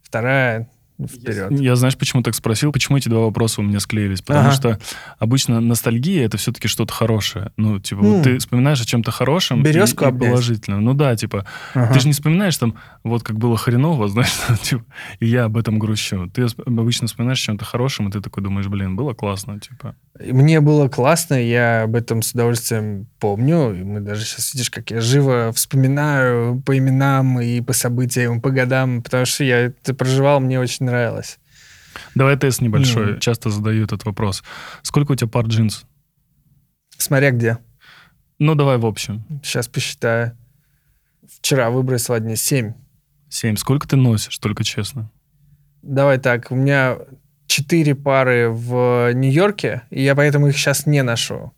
вторая вперед. Я, знаешь, почему так спросил? Почему эти два вопроса у меня склеились? Потому ага. что обычно ностальгия это все-таки что-то хорошее. Ну, типа, mm. вот ты вспоминаешь о чем-то хорошем Березку и, и положительном. Ну да, типа, ага. ты же не вспоминаешь там, вот как было хреново, знаешь, типа, и я об этом грущу. Ты обычно вспоминаешь о чем-то хорошем, и ты такой думаешь, блин, было классно, типа. Мне было классно, я об этом с удовольствием помню. И мы даже сейчас, видишь, как я живо вспоминаю по именам и по событиям, по годам, потому что я это проживал, мне очень нравилось. Давай тест небольшой. Mm. Часто задаю этот вопрос. Сколько у тебя пар джинс? Смотря где. Ну, давай в общем. Сейчас посчитаю. Вчера выбросил одни семь. Семь. Сколько ты носишь, только честно? Давай так, у меня четыре пары в Нью-Йорке, и я поэтому их сейчас не ношу.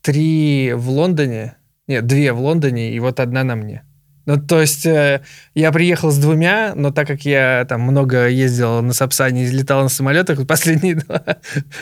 Три в Лондоне, нет, две в Лондоне, и вот одна на мне. Ну, то есть э, я приехал с двумя, но так как я там много ездил на Сапсане и летал на самолетах, последние два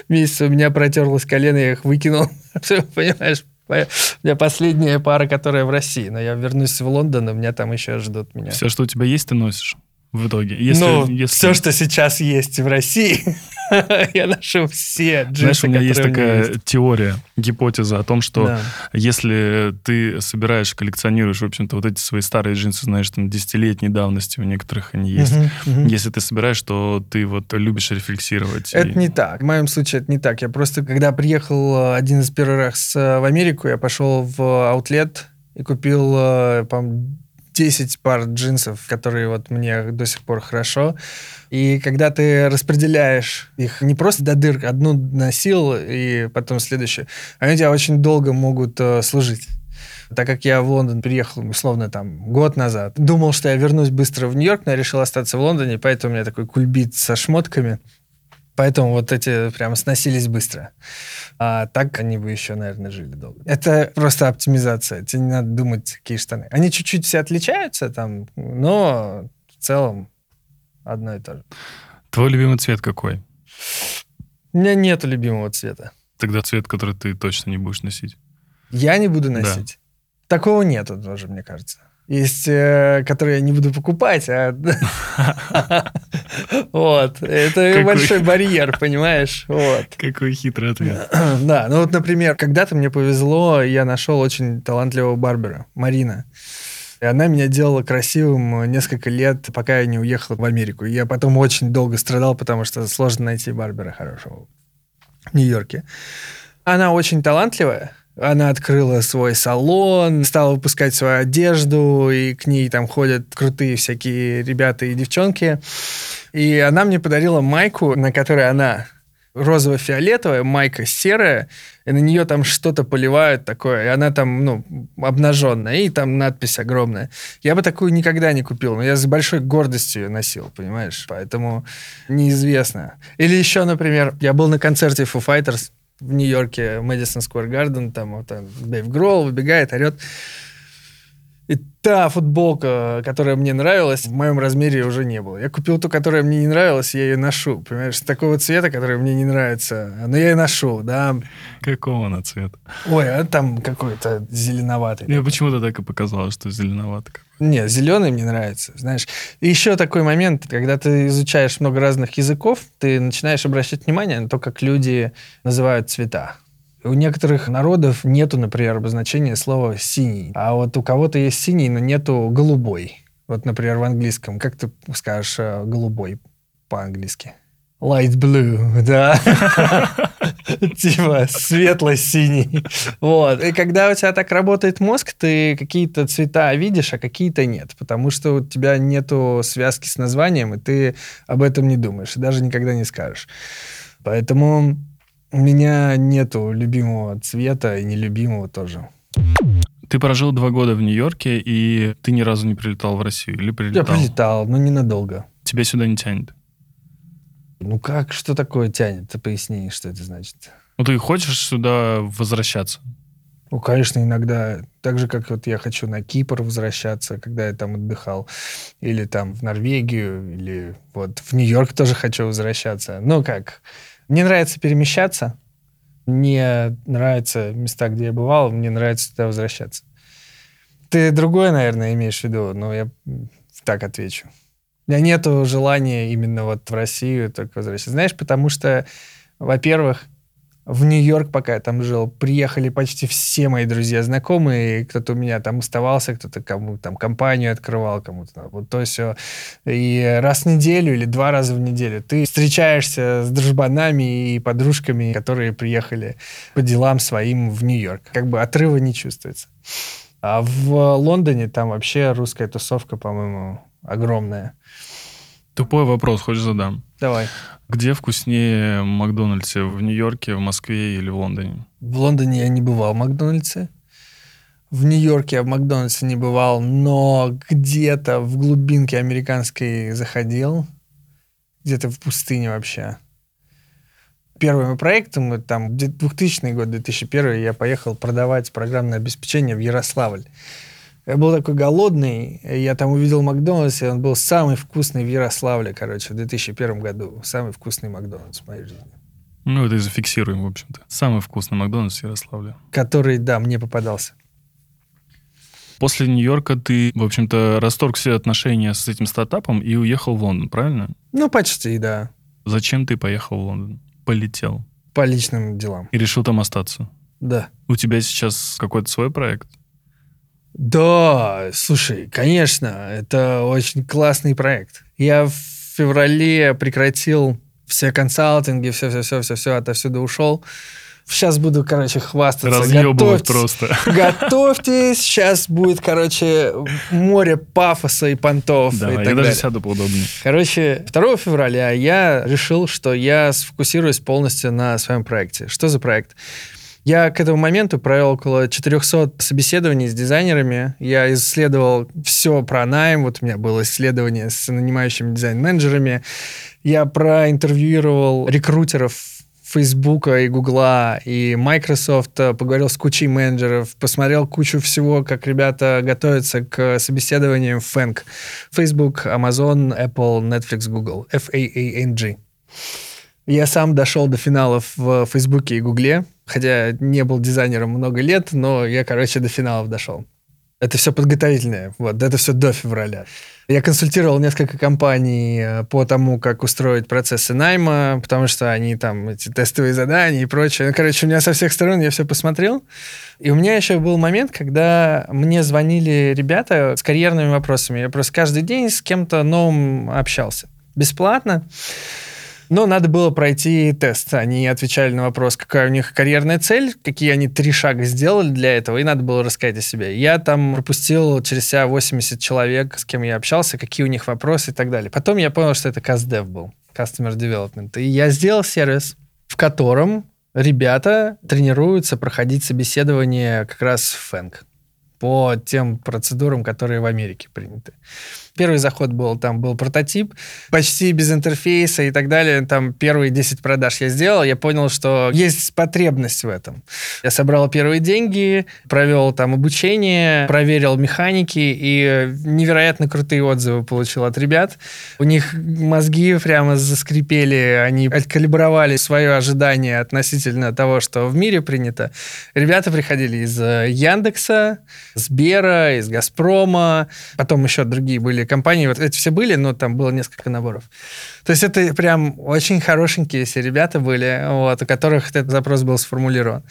месяца у меня протерлось колено, я их выкинул. Понимаешь? У меня последняя пара, которая в России. Но я вернусь в Лондон, и меня там еще ждут меня. Все, что у тебя есть, ты носишь? В итоге? Если, ну, если... все, что сейчас есть в России, я ношу все джинсы, Знаешь, у меня есть такая есть. теория, гипотеза о том, что да. если ты собираешь, коллекционируешь, в общем-то, вот эти свои старые джинсы, знаешь, там, десятилетней давности, у некоторых они есть. Uh-huh, uh-huh. Если ты собираешь, то ты вот любишь рефлексировать. Это и... не так. В моем случае это не так. Я просто, когда приехал э, один из первых раз э, в Америку, я пошел в аутлет и купил, э, по 10 пар джинсов, которые вот мне до сих пор хорошо. И когда ты распределяешь их не просто до дыр, одну носил и потом следующую, они у тебя очень долго могут э, служить. Так как я в Лондон приехал, условно, там, год назад, думал, что я вернусь быстро в Нью-Йорк, но я решил остаться в Лондоне, поэтому у меня такой кульбит со шмотками. Поэтому вот эти прям сносились быстро. А так они бы еще, наверное, жили долго. Это просто оптимизация. Тебе не надо думать, какие штаны. Они чуть-чуть все отличаются там, но в целом одно и то же. Твой любимый цвет какой? У меня нет любимого цвета. Тогда цвет, который ты точно не будешь носить. Я не буду носить. Да. Такого нету тоже, мне кажется. Есть, э, которые я не буду покупать, а... Вот. Это большой барьер, понимаешь? Вот. Какой хитрый ответ. Да, ну вот, например, когда-то мне повезло, я нашел очень талантливого барбера, Марина. И она меня делала красивым несколько лет, пока я не уехал в Америку. И я потом очень долго страдал, потому что сложно найти барбера хорошего в Нью-Йорке. Она очень талантливая, она открыла свой салон, стала выпускать свою одежду, и к ней там ходят крутые всякие ребята и девчонки. И она мне подарила майку, на которой она розово-фиолетовая, майка серая, и на нее там что-то поливают такое, и она там, ну, обнаженная, и там надпись огромная. Я бы такую никогда не купил, но я с большой гордостью ее носил, понимаешь? Поэтому неизвестно. Или еще, например, я был на концерте Foo Fighters, в Нью-Йорке, Мэдисон Сквер Гарден, там вот там Дэйв Гролл выбегает, орет. И та футболка, которая мне нравилась, в моем размере уже не было. Я купил ту, которая мне не нравилась, я ее ношу. Понимаешь, такого цвета, который мне не нравится. Но я ее ношу, да. Какого она цвета? Ой, а там какой-то зеленоватый. Мне почему-то так и показалось, что зеленоватый. Не, зеленый мне нравится, знаешь. И еще такой момент, когда ты изучаешь много разных языков, ты начинаешь обращать внимание на то, как люди называют цвета. У некоторых народов нету, например, обозначения слова «синий». А вот у кого-то есть синий, но нету «голубой». Вот, например, в английском. Как ты скажешь э, «голубой» по-английски? Light blue, да. Типа светло-синий. Вот. И когда у тебя так работает мозг, ты какие-то цвета видишь, а какие-то нет. Потому что у тебя нету связки с названием, и ты об этом не думаешь. И даже никогда не скажешь. Поэтому У меня нету любимого цвета и нелюбимого тоже. Ты прожил два года в Нью-Йорке, и ты ни разу не прилетал в Россию? Или прилетал? Я прилетал, но ненадолго. Тебя сюда не тянет? Ну как, что такое тянет? Ты поясни, что это значит. Ну ты хочешь сюда возвращаться? Ну, конечно, иногда, так же, как вот я хочу на Кипр возвращаться, когда я там отдыхал, или там в Норвегию, или вот в Нью-Йорк тоже хочу возвращаться. Ну, как, мне нравится перемещаться, мне нравятся места, где я бывал, мне нравится туда возвращаться. Ты другое, наверное, имеешь в виду, но я так отвечу. У меня нету желания именно вот в Россию только возвращаться. Знаешь, потому что, во-первых, в Нью-Йорк, пока я там жил, приехали почти все мои друзья, знакомые, кто-то у меня там оставался, кто-то кому там компанию открывал, кому-то вот то все. И раз в неделю или два раза в неделю ты встречаешься с дружбанами и подружками, которые приехали по делам своим в Нью-Йорк. Как бы отрыва не чувствуется. А в Лондоне там вообще русская тусовка, по-моему, огромная. Тупой вопрос, хочешь задам? Давай. Где вкуснее Макдональдсе? В Нью-Йорке, в Москве или в Лондоне? В Лондоне я не бывал в Макдональдсе. В Нью-Йорке я в Макдональдсе не бывал, но где-то в глубинке американской заходил. Где-то в пустыне вообще. Первым проектом, там, 2000 год, 2001, я поехал продавать программное обеспечение в Ярославль. Я был такой голодный, я там увидел Макдональдс, и он был самый вкусный в Ярославле, короче, в 2001 году. Самый вкусный Макдональдс в моей жизни. Ну, это и зафиксируем, в общем-то. Самый вкусный Макдональдс в Ярославле. Который, да, мне попадался. После Нью-Йорка ты, в общем-то, расторг все отношения с этим стартапом и уехал в Лондон, правильно? Ну, почти, да. Зачем ты поехал в Лондон? Полетел? По личным делам. И решил там остаться? Да. У тебя сейчас какой-то свой проект? Да, слушай, конечно, это очень классный проект. Я в феврале прекратил все консалтинги, все-все-все-все-все, отовсюду ушел. Сейчас буду, короче, хвастаться. Разъебывать просто. Готовьтесь, сейчас будет, короче, море пафоса и понтов. Да, и я так даже далее. сяду поудобнее. Короче, 2 февраля я решил, что я сфокусируюсь полностью на своем проекте. Что за проект? Я к этому моменту провел около 400 собеседований с дизайнерами. Я исследовал все про найм. Вот у меня было исследование с нанимающими дизайн-менеджерами. Я проинтервьюировал рекрутеров Фейсбука и Гугла и Microsoft, поговорил с кучей менеджеров, посмотрел кучу всего, как ребята готовятся к собеседованиям в FANG. Facebook, Amazon, Apple, Netflix, Google. F-A-A-N-G. Я сам дошел до финалов в Фейсбуке и Гугле, хотя не был дизайнером много лет, но я, короче, до финалов дошел. Это все подготовительное, вот, это все до февраля. Я консультировал несколько компаний э, по тому, как устроить процессы найма, потому что они там, эти тестовые задания и прочее. Ну, короче, у меня со всех сторон я все посмотрел. И у меня еще был момент, когда мне звонили ребята с карьерными вопросами. Я просто каждый день с кем-то новым общался. Бесплатно. Но надо было пройти тест. Они отвечали на вопрос, какая у них карьерная цель, какие они три шага сделали для этого, и надо было рассказать о себе. Я там пропустил через себя 80 человек, с кем я общался, какие у них вопросы и так далее. Потом я понял, что это CastDev был, Customer Development. И я сделал сервис, в котором ребята тренируются проходить собеседование как раз в Фэнк по тем процедурам, которые в Америке приняты. Первый заход был, там был прототип, почти без интерфейса и так далее. Там первые 10 продаж я сделал, я понял, что есть потребность в этом. Я собрал первые деньги, провел там обучение, проверил механики и невероятно крутые отзывы получил от ребят. У них мозги прямо заскрипели, они откалибровали свое ожидание относительно того, что в мире принято. Ребята приходили из Яндекса, Сбера, из Газпрома, потом еще другие были компании, вот эти все были, но там было несколько наборов. То есть это прям очень хорошенькие все ребята были, вот, у которых этот запрос был сформулирован.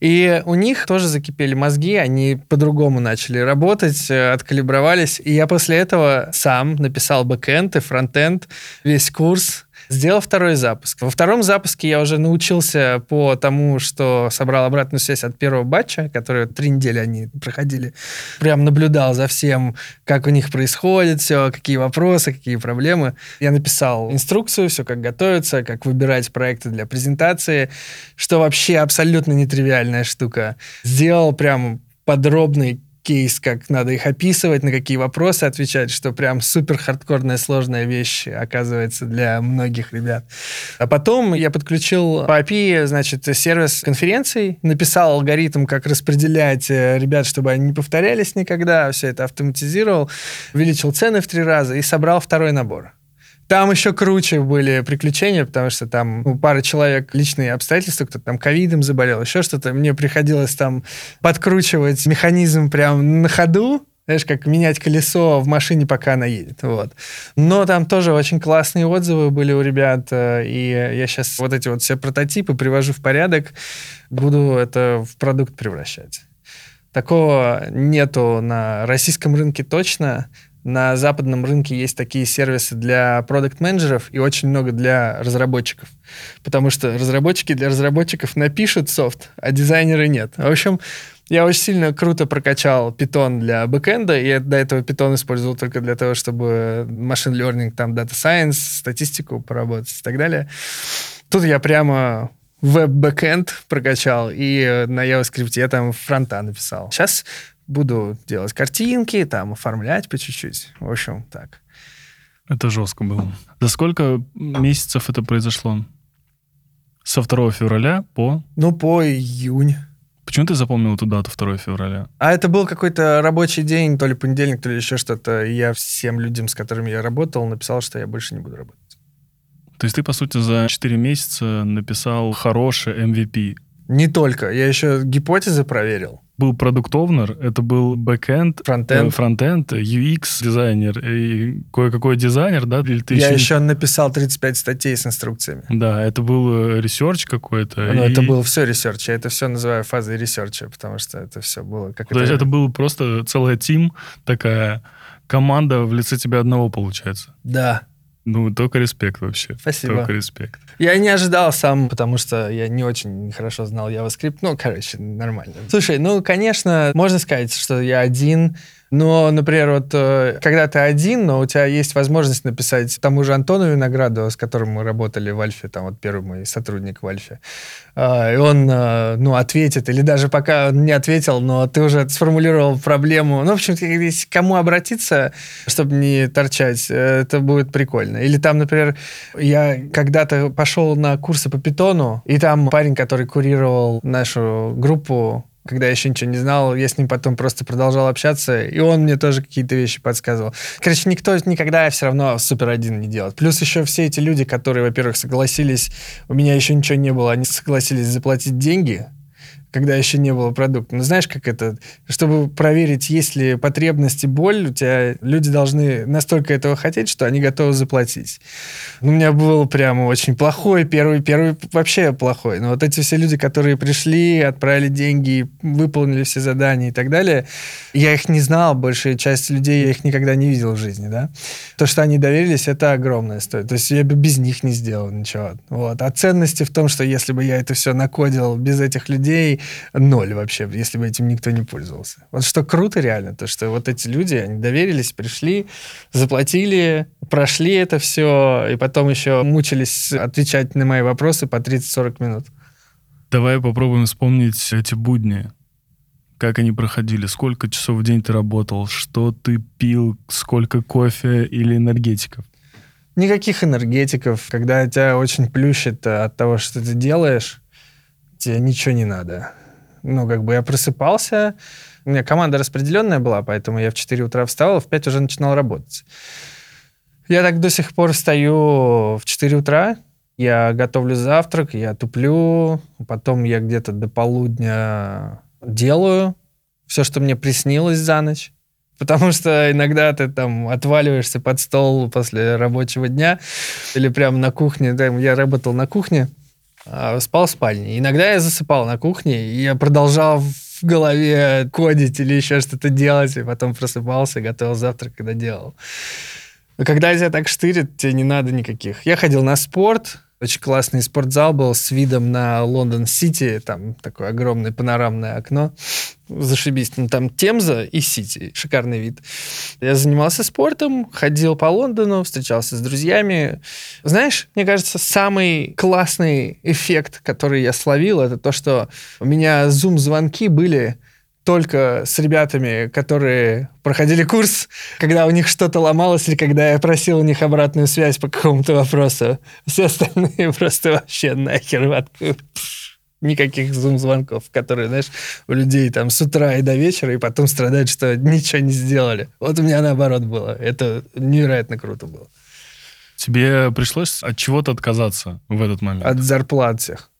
И у них тоже закипели мозги, они по-другому начали работать, откалибровались. И я после этого сам написал бэкэнд и фронтенд, весь курс, Сделал второй запуск. Во втором запуске я уже научился по тому, что собрал обратную связь от первого батча, который три недели они проходили. Прям наблюдал за всем, как у них происходит все, какие вопросы, какие проблемы. Я написал инструкцию, все как готовиться, как выбирать проекты для презентации, что вообще абсолютно нетривиальная штука. Сделал прям подробный кейс, как надо их описывать, на какие вопросы отвечать, что прям супер хардкорная сложная вещь оказывается для многих ребят. А потом я подключил по API, значит, сервис конференций, написал алгоритм, как распределять э, ребят, чтобы они не повторялись никогда, все это автоматизировал, увеличил цены в три раза и собрал второй набор. Там еще круче были приключения, потому что там у пары человек личные обстоятельства, кто-то там ковидом заболел, еще что-то. Мне приходилось там подкручивать механизм прям на ходу, знаешь, как менять колесо в машине, пока она едет. Вот. Но там тоже очень классные отзывы были у ребят, э, и я сейчас вот эти вот все прототипы привожу в порядок, буду это в продукт превращать. Такого нету на российском рынке точно на западном рынке есть такие сервисы для продукт-менеджеров и очень много для разработчиков. Потому что разработчики для разработчиков напишут софт, а дизайнеры нет. В общем, я очень сильно круто прокачал Python для бэкэнда, и до этого Python использовал только для того, чтобы машин learning, там, data science, статистику поработать и так далее. Тут я прямо web-backend прокачал, и на JavaScript я там фронта написал. Сейчас буду делать картинки, там, оформлять по чуть-чуть. В общем, так. Это жестко было. За сколько месяцев это произошло? Со 2 февраля по... Ну, по июнь. Почему ты запомнил эту дату 2 февраля? А это был какой-то рабочий день, то ли понедельник, то ли еще что-то. И я всем людям, с которыми я работал, написал, что я больше не буду работать. То есть ты, по сути, за 4 месяца написал хороший MVP? Не только. Я еще гипотезы проверил был product owner, это был backend, frontend, frontend UX-дизайнер и кое-какой дизайнер, да? Или ты Я еще... еще написал 35 статей с инструкциями. Да, это был research какой-то. Ну, и... это был все research. Я это все называю фазой research а, потому что это все было как То есть это был просто целая team, такая команда в лице тебя одного, получается? Да. Ну, только респект вообще. Спасибо. Только респект. Я не ожидал сам, потому что я не очень хорошо знал JavaScript. Ну, короче, нормально. Слушай, ну, конечно, можно сказать, что я один но, например, вот э, когда ты один, но у тебя есть возможность написать тому же Антону Винограду, с которым мы работали в Альфе, там вот первый мой сотрудник в Альфе, а, и он, э, ну, ответит, или даже пока он не ответил, но ты уже сформулировал проблему. Ну, в общем, если кому обратиться, чтобы не торчать, э, это будет прикольно. Или там, например, я когда-то пошел на курсы по питону, и там парень, который курировал нашу группу, когда я еще ничего не знал, я с ним потом просто продолжал общаться, и он мне тоже какие-то вещи подсказывал. Короче, никто никогда все равно супер один не делает. Плюс еще все эти люди, которые, во-первых, согласились, у меня еще ничего не было, они согласились заплатить деньги, когда еще не было продукта. Ну, знаешь, как это? Чтобы проверить, есть ли потребность и боль, у тебя люди должны настолько этого хотеть, что они готовы заплатить. У меня был прямо очень плохой первый, первый вообще плохой. Но вот эти все люди, которые пришли, отправили деньги, выполнили все задания и так далее, я их не знал, большая часть людей я их никогда не видел в жизни, да. То, что они доверились, это огромная стоит. То есть я бы без них не сделал ничего. Вот. А ценности в том, что если бы я это все накодил без этих людей, ноль вообще, если бы этим никто не пользовался. Вот что круто реально, то что вот эти люди, они доверились, пришли, заплатили, прошли это все, и потом еще мучились отвечать на мои вопросы по 30-40 минут. Давай попробуем вспомнить эти будни. Как они проходили? Сколько часов в день ты работал? Что ты пил? Сколько кофе или энергетиков? Никаких энергетиков. Когда тебя очень плющит от того, что ты делаешь, тебе ничего не надо. Ну, как бы я просыпался, у меня команда распределенная была, поэтому я в 4 утра встал, а в 5 уже начинал работать. Я так до сих пор встаю в 4 утра, я готовлю завтрак, я туплю, потом я где-то до полудня делаю все, что мне приснилось за ночь. Потому что иногда ты там отваливаешься под стол после рабочего дня или прямо на кухне. Я работал на кухне, спал в спальне. Иногда я засыпал на кухне, и я продолжал в голове кодить или еще что-то делать, и потом просыпался, готовил завтрак, когда делал. Когда тебя так штырит, тебе не надо никаких. Я ходил на спорт, очень классный спортзал был с видом на Лондон-Сити, там такое огромное панорамное окно. Зашибись, ну, там Темза и Сити, шикарный вид. Я занимался спортом, ходил по Лондону, встречался с друзьями. Знаешь, мне кажется, самый классный эффект, который я словил, это то, что у меня зум-звонки были только с ребятами, которые проходили курс, когда у них что-то ломалось или когда я просил у них обратную связь по какому-то вопросу. Все остальные просто вообще нахер воткнут. Никаких зум-звонков, которые, знаешь, у людей там с утра и до вечера, и потом страдают, что ничего не сделали. Вот у меня наоборот было. Это невероятно круто было. Тебе пришлось от чего-то отказаться в этот момент? От зарплат всех.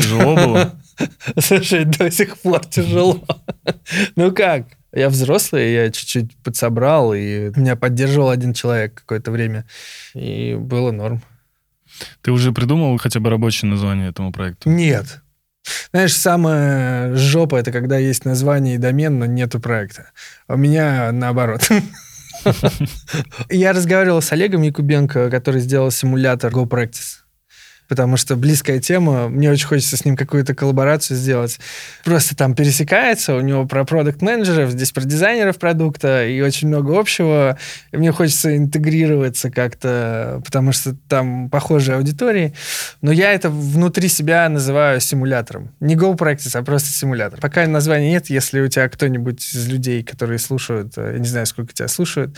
Тяжело было? Слушай, до сих пор тяжело. Ну как? Я взрослый, я чуть-чуть подсобрал, и меня поддерживал один человек какое-то время, и было норм. Ты уже придумал хотя бы рабочее название этому проекту? Нет. Знаешь, самая жопа — это когда есть название и домен, но нету проекта. А у меня наоборот. Я разговаривал с Олегом Якубенко, который сделал симулятор GoPractice потому что близкая тема, мне очень хочется с ним какую-то коллаборацию сделать. Просто там пересекается, у него про продукт менеджеров здесь про дизайнеров продукта, и очень много общего. И мне хочется интегрироваться как-то, потому что там похожие аудитории. Но я это внутри себя называю симулятором. Не Go Practice, а просто симулятор. Пока названия нет, если у тебя кто-нибудь из людей, которые слушают, э, я не знаю, сколько тебя слушают.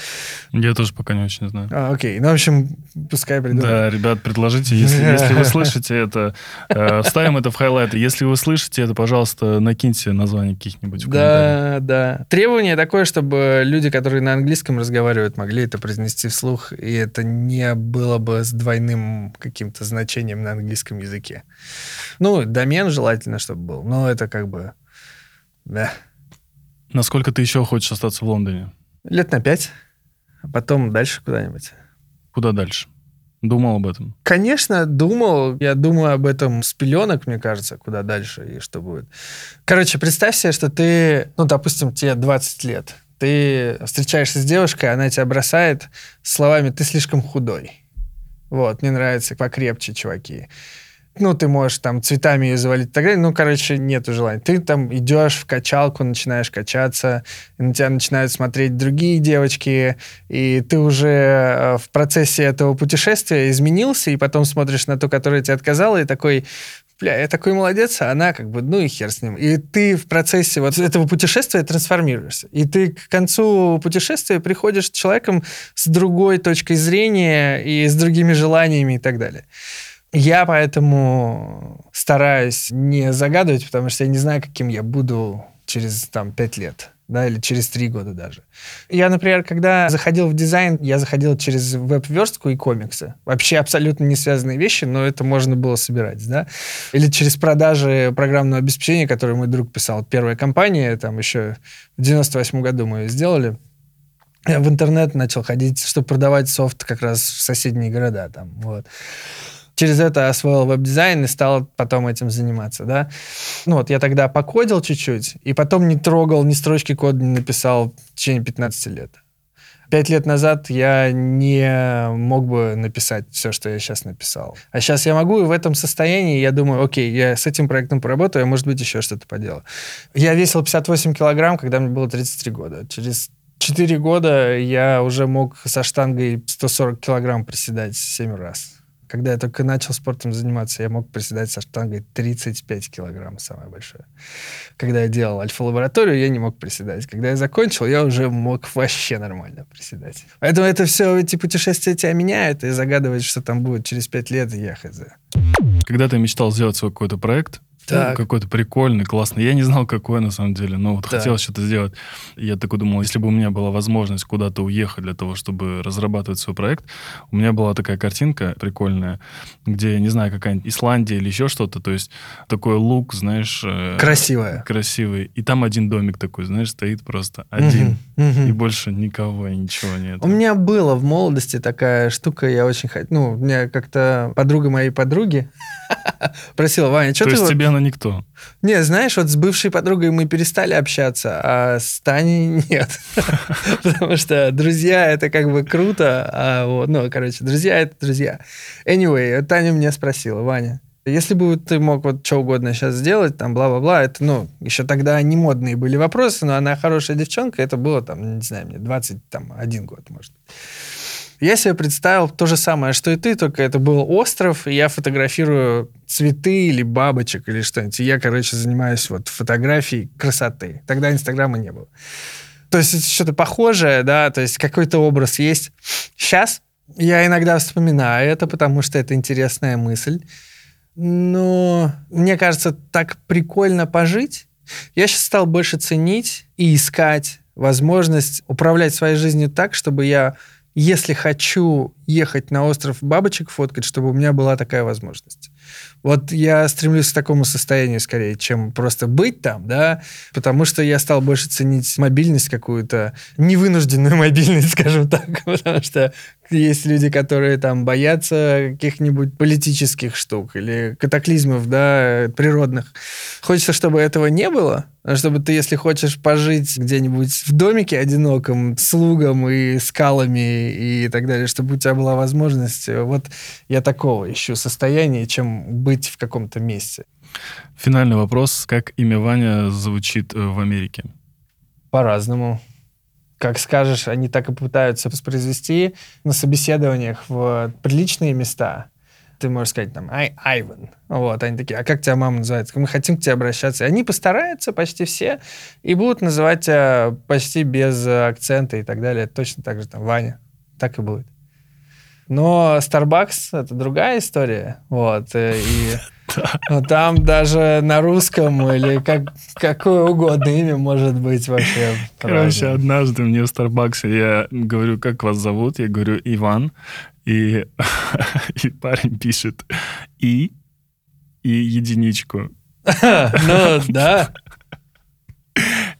Я тоже пока не очень знаю. А, окей. Ну, в общем, пускай придумают. Да, ребят, предложите, если, если вы слышите это, э, вставим это в хайлайты. Если вы слышите это, пожалуйста, накиньте название каких-нибудь Да, да. Требование такое, чтобы люди, которые на английском разговаривают, могли это произнести вслух, и это не было бы с двойным каким-то значением на английском языке. Ну, домен желательно, чтобы был, но это как бы... Да. Насколько ты еще хочешь остаться в Лондоне? Лет на пять, а потом дальше куда-нибудь. Куда дальше? Думал об этом? Конечно, думал. Я думаю об этом с пеленок, мне кажется, куда дальше и что будет. Короче, представь себе, что ты, ну, допустим, тебе 20 лет. Ты встречаешься с девушкой, она тебя бросает словами «ты слишком худой». Вот, мне нравится покрепче, чуваки ну, ты можешь там цветами ее завалить и так далее. Ну, короче, нету желания. Ты там идешь в качалку, начинаешь качаться, на тебя начинают смотреть другие девочки, и ты уже э, в процессе этого путешествия изменился, и потом смотришь на ту, которая тебе отказала, и такой, бля, я такой молодец, а она как бы, ну и хер с ним. И ты в процессе вот этого путешествия трансформируешься. И ты к концу путешествия приходишь человеком с другой точкой зрения и с другими желаниями и так далее. Я поэтому стараюсь не загадывать, потому что я не знаю, каким я буду через там пять лет да, или через три года даже. Я, например, когда заходил в дизайн, я заходил через веб-верстку и комиксы. Вообще абсолютно не связанные вещи, но это можно было собирать, да. Или через продажи программного обеспечения, которое мой друг писал. Первая компания, там еще в 98 году мы ее сделали. Я в интернет начал ходить, чтобы продавать софт как раз в соседние города там, вот через это освоил веб-дизайн и стал потом этим заниматься, да. Ну вот я тогда покодил чуть-чуть, и потом не трогал, ни строчки кода не написал в течение 15 лет. Пять лет назад я не мог бы написать все, что я сейчас написал. А сейчас я могу, и в этом состоянии я думаю, окей, я с этим проектом поработаю, а может быть еще что-то поделаю. Я весил 58 килограмм, когда мне было 33 года. Через 4 года я уже мог со штангой 140 килограмм приседать 7 раз. Когда я только начал спортом заниматься, я мог приседать со штангой 35 килограмм, самое большое. Когда я делал альфа-лабораторию, я не мог приседать. Когда я закончил, я уже мог вообще нормально приседать. Поэтому это все, эти путешествия тебя меняют, и загадывать, что там будет через 5 лет, я хз. Когда ты мечтал сделать свой какой-то проект, так. какой-то прикольный, классный. Я не знал, какой на самом деле, но вот так. хотел что-то сделать. Я такой думал, если бы у меня была возможность куда-то уехать для того, чтобы разрабатывать свой проект, у меня была такая картинка прикольная, где, не знаю, какая-нибудь Исландия или еще что-то, то есть такой лук, знаешь... Э, Красивая. Красивый. И там один домик такой, знаешь, стоит просто один. Угу, угу. И больше никого и ничего нет. У меня было в молодости такая штука, я очень хотел... Ну, у меня как-то подруга моей подруги Просила, Ваня, что То ты... есть вот- тебе она никто? Не, знаешь, вот с бывшей подругой мы перестали общаться, а с Таней нет. Потому что друзья — это как бы круто, а ну, короче, друзья — это друзья. Anyway, Таня меня спросила, Ваня, если бы ты мог вот что угодно сейчас сделать, там, бла-бла-бла, это, ну, еще тогда не модные были вопросы, но она хорошая девчонка, это было, там, не знаю, мне 21 год, может. Я себе представил то же самое, что и ты, только это был остров, и я фотографирую цветы или бабочек или что-нибудь. И я, короче, занимаюсь вот фотографией красоты. Тогда Инстаграма не было. То есть это что-то похожее, да, то есть какой-то образ есть. Сейчас я иногда вспоминаю это, потому что это интересная мысль. Но мне кажется, так прикольно пожить. Я сейчас стал больше ценить и искать возможность управлять своей жизнью так, чтобы я, если хочу ехать на остров бабочек фоткать, чтобы у меня была такая возможность. Вот я стремлюсь к такому состоянию скорее, чем просто быть там, да, потому что я стал больше ценить мобильность какую-то, невынужденную мобильность, скажем так, потому что есть люди, которые там боятся каких-нибудь политических штук или катаклизмов, да, природных. Хочется, чтобы этого не было, а чтобы ты, если хочешь пожить где-нибудь в домике одиноком, с лугом и скалами и так далее, чтобы у тебя была возможность, вот я такого ищу состояния, чем быть в каком-то месте. Финальный вопрос. Как имя Ваня звучит э, в Америке? По-разному. Как скажешь, они так и пытаются воспроизвести на собеседованиях в приличные места. Ты можешь сказать там «Ай, Айван». Вот, они такие, а как тебя мама называется? Мы хотим к тебе обращаться. И они постараются почти все и будут называть тебя почти без акцента и так далее. Точно так же там Ваня. Так и будет. Но Starbucks — это другая история. Вот, э, и ну, там даже на русском или как, какое угодно имя может быть вообще. Короче, однажды мне в Старбаксе я говорю, как вас зовут? Я говорю, Иван. И, и парень пишет И и единичку. Ну, да.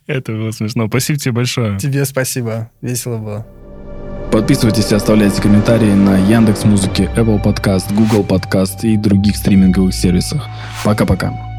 Это было смешно. Спасибо тебе большое. Тебе спасибо. Весело было. Подписывайтесь и оставляйте комментарии на Яндекс Музыке, Apple Podcast, Google Podcast и других стриминговых сервисах. Пока-пока.